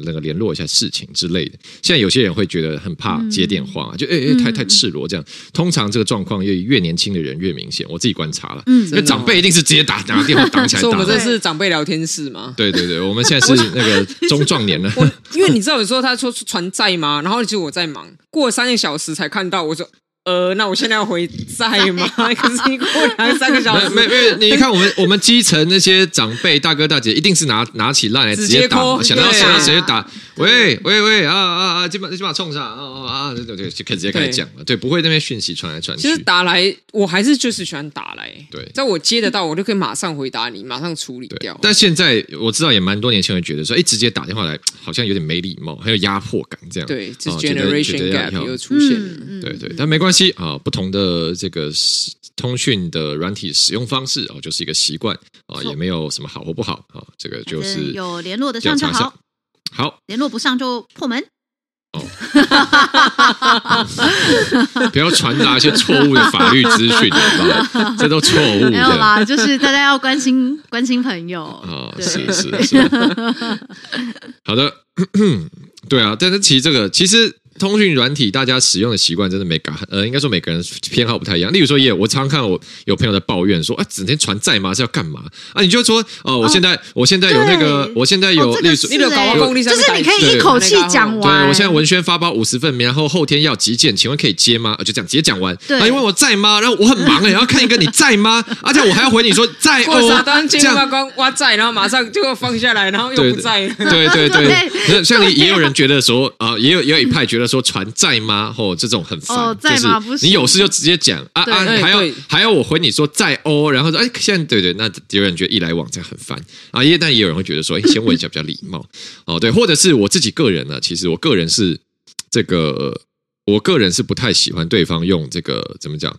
那个联络一下事情之类的。现在有些人会觉得很怕接电话，就哎哎太太赤裸这样。通常这个状况越越年轻的人越明显，我自己观察了。嗯因为长辈一定是直接打打电话挡起来所以我们。这是长辈聊天室吗？对对对，我们现在是 那个中壮年了。因为你知道有时候他说传在吗？然后其实我在忙，过了三个小时才看到，我说呃，那我现在要回在吗？可是你过两三个小时，没没没，你看我们我们基层那些长辈大哥大姐，一定是拿拿起 LINE 来直接打想到对想到谁就打，喂喂喂啊啊啊，基本基本冲上啊啊啊，对对，就开始直接开始讲了，对，不会那边讯息传来传去。其实打来，我还是就是喜欢打来，对。在我接得到，我就可以马上回答你，马上处理掉。但现在我知道也蛮多年轻人觉得说，哎，直接打电话来好像有点没礼貌，很有压迫感，这样。对，这 generation gap 又出现对对，但没关系啊，不同的这个通讯的软体使用方式啊，就是一个习惯啊，也没有什么好或不好啊，这个就是有联络得上就好，好，联络不上就破门。哦。不要传达一些错误的法律资讯，好不好？这都错误没有的啦，就是大家要关心 关心朋友。啊，是是是，好的，对啊，但是其实这个其实。通讯软体，大家使用的习惯真的没改，呃，应该说每个人偏好不太一样。例如说，也我常常看我有朋友在抱怨说，啊，整天传在吗？是要干嘛？啊，你就说，哦，我现在、哦、我现在有那个，我现在有，哦、例如说，你有搞完功力，就是你可以一口气讲完。对，我现在文宣发包五十份，然后后天要急件，请问可以接吗？就这样直接讲完。对，啊，因为我在吗？然后我很忙哎、欸，然后看一个你在吗？而且我还要回你说在哦，这样哇在，然后马上就放下来，然后又不在。对对对，对 像你也有人觉得说，啊、呃，也有也有一派觉得说传在吗？吗？或这种很烦，哦、在吗就是你有事就直接讲啊啊，还要还要我回你说在哦，然后说哎，现在对对，那有人觉得一来往这样很烦啊，也但也有人会觉得说，哎，先问一下比较礼貌哦，对，或者是我自己个人呢，其实我个人是这个，我个人是不太喜欢对方用这个怎么讲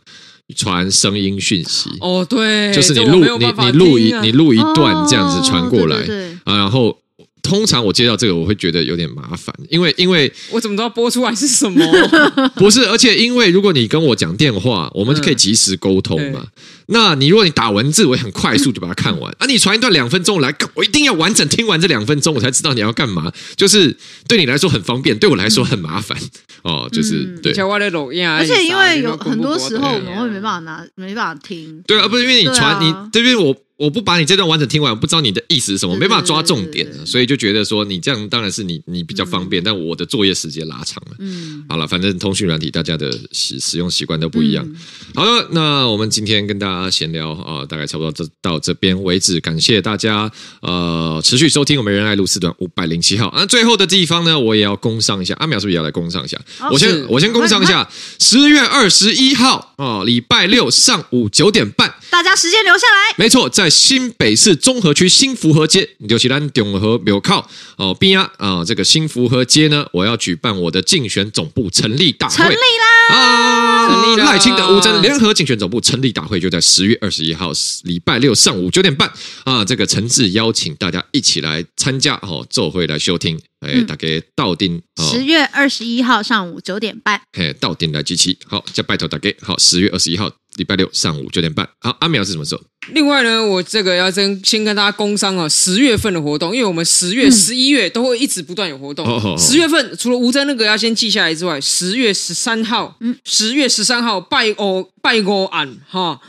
传声音讯息哦，对，就是你录你你录一你录一段这样子传过来、啊，然后。通常我接到这个，我会觉得有点麻烦，因为因为我怎么知道播出来是什么？不是，而且因为如果你跟我讲电话，我们就可以及时沟通嘛。嗯、那你如果你打文字，我也很快速就把它看完。啊，你传一段两分钟来，我一定要完整听完这两分钟，我才知道你要干嘛。就是对你来说很方便，对我来说很麻烦、嗯、哦。就是对，而且因为有很多时候我们会没办法拿，没办法听。对啊，不是因为你传、啊、你这边我。我不把你这段完整听完，我不知道你的意思是什么，没办法抓重点，所以就觉得说你这样当然是你你比较方便，嗯、但我的作业时间拉长了。嗯，好了，反正通讯软体大家的使使用习惯都不一样。嗯、好了，那我们今天跟大家闲聊啊、呃，大概差不多这到这边为止，感谢大家呃持续收听我们仁爱路四段五百零七号。那最后的地方呢，我也要工上一下，阿淼是不是也要来工上一下？哦、我先我先工上一下，十月二十一号啊，礼拜六上午九点半，大家时间留下来。没错，在。新北市中和区新福和街，就是咱中和庙靠哦边啊啊，这个新福和街呢，我要举办我的竞选总部成立大会，成立啦啊！成立啦！赖清德、吴征联合竞选总部成立大会就在十月二十一号礼拜六上午九点半啊，这个诚挚邀请大家一起来参加哦，做会来收听，哎、嗯，大家到定十月二十一号上午九点半，嘿，到定来集齐，好，再拜托大家，好，十月二十一号礼拜六上午九点半，好，阿苗是什么时候？另外呢，我这个要先先跟大家工商啊，十月份的活动，因为我们十月、十一月都会一直不断有活动。十、嗯、月份除了吴征那个要先记下来之外，十月十三号，嗯，十月十三号拜欧拜欧案哈，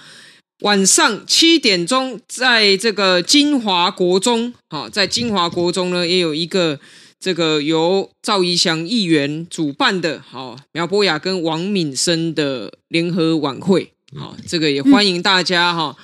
晚上七点钟，在这个金华国中，哈，在金华国中呢，也有一个这个由赵怡翔议员主办的，好苗博雅跟王敏生的联合晚会。好，这个也欢迎大家哈，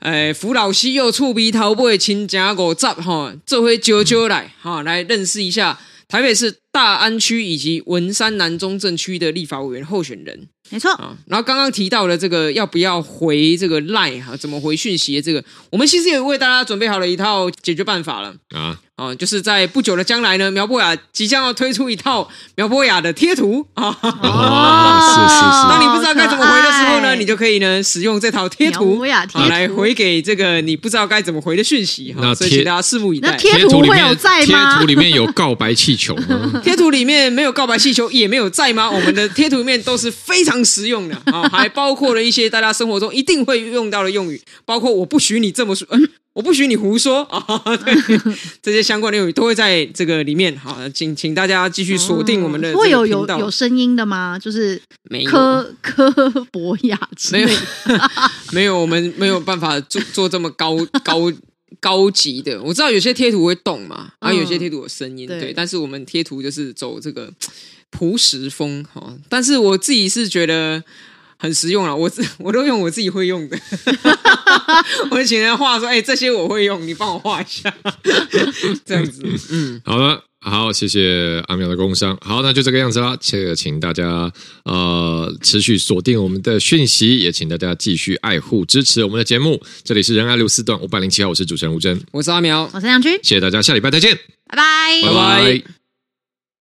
哎，扶老携幼、触鼻头尾、亲家五十哈，这回揪揪来哈，来认识一下台北市大安区以及文山南中正区的立法委员候选人。没错啊，然后刚刚提到了这个要不要回这个 Line 哈，怎么回讯息的这个，我们其实也为大家准备好了一套解决办法了啊。哦，就是在不久的将来呢，苗博雅即将要推出一套苗博雅的贴图啊。哦，是是是。当你不知道该怎么回的时候呢，你就可以呢使用这套贴图啊来回给这个你不知道该怎么回的讯息哈。所以请大家拭目以待。贴图会有在吗？贴图里面有告白气球吗？贴图里面没有告白气球，也没有在吗？我们的贴图里面都是非常实用的啊，还包括了一些大家生活中一定会用到的用语，包括我不许你这么说。嗯 我不许你胡说 啊！对，这些相关的用语都会在这个里面。好，请请大家继续锁定我们的、哦。会有有有声音的吗？就是没有柯柯博雅没有，没有，我们没有办法做做这么高高高级的。我知道有些贴图会动嘛，然后有些贴图有声音，嗯、对，对。但是我们贴图就是走这个朴实风哈。但是我自己是觉得。很实用啊，我自我都用我自己会用的，我请人画说，哎、欸，这些我会用，你帮我画一下，这样子，嗯，好了，好，谢谢阿苗的工商，好，那就这个样子啦，这个请大家呃持续锁定我们的讯息，也请大家继续爱护支持我们的节目，这里是仁爱六四段五百零七号，我是主持人吴真，我是阿苗，我是杨军，谢谢大家，下礼拜再见，拜拜，拜拜。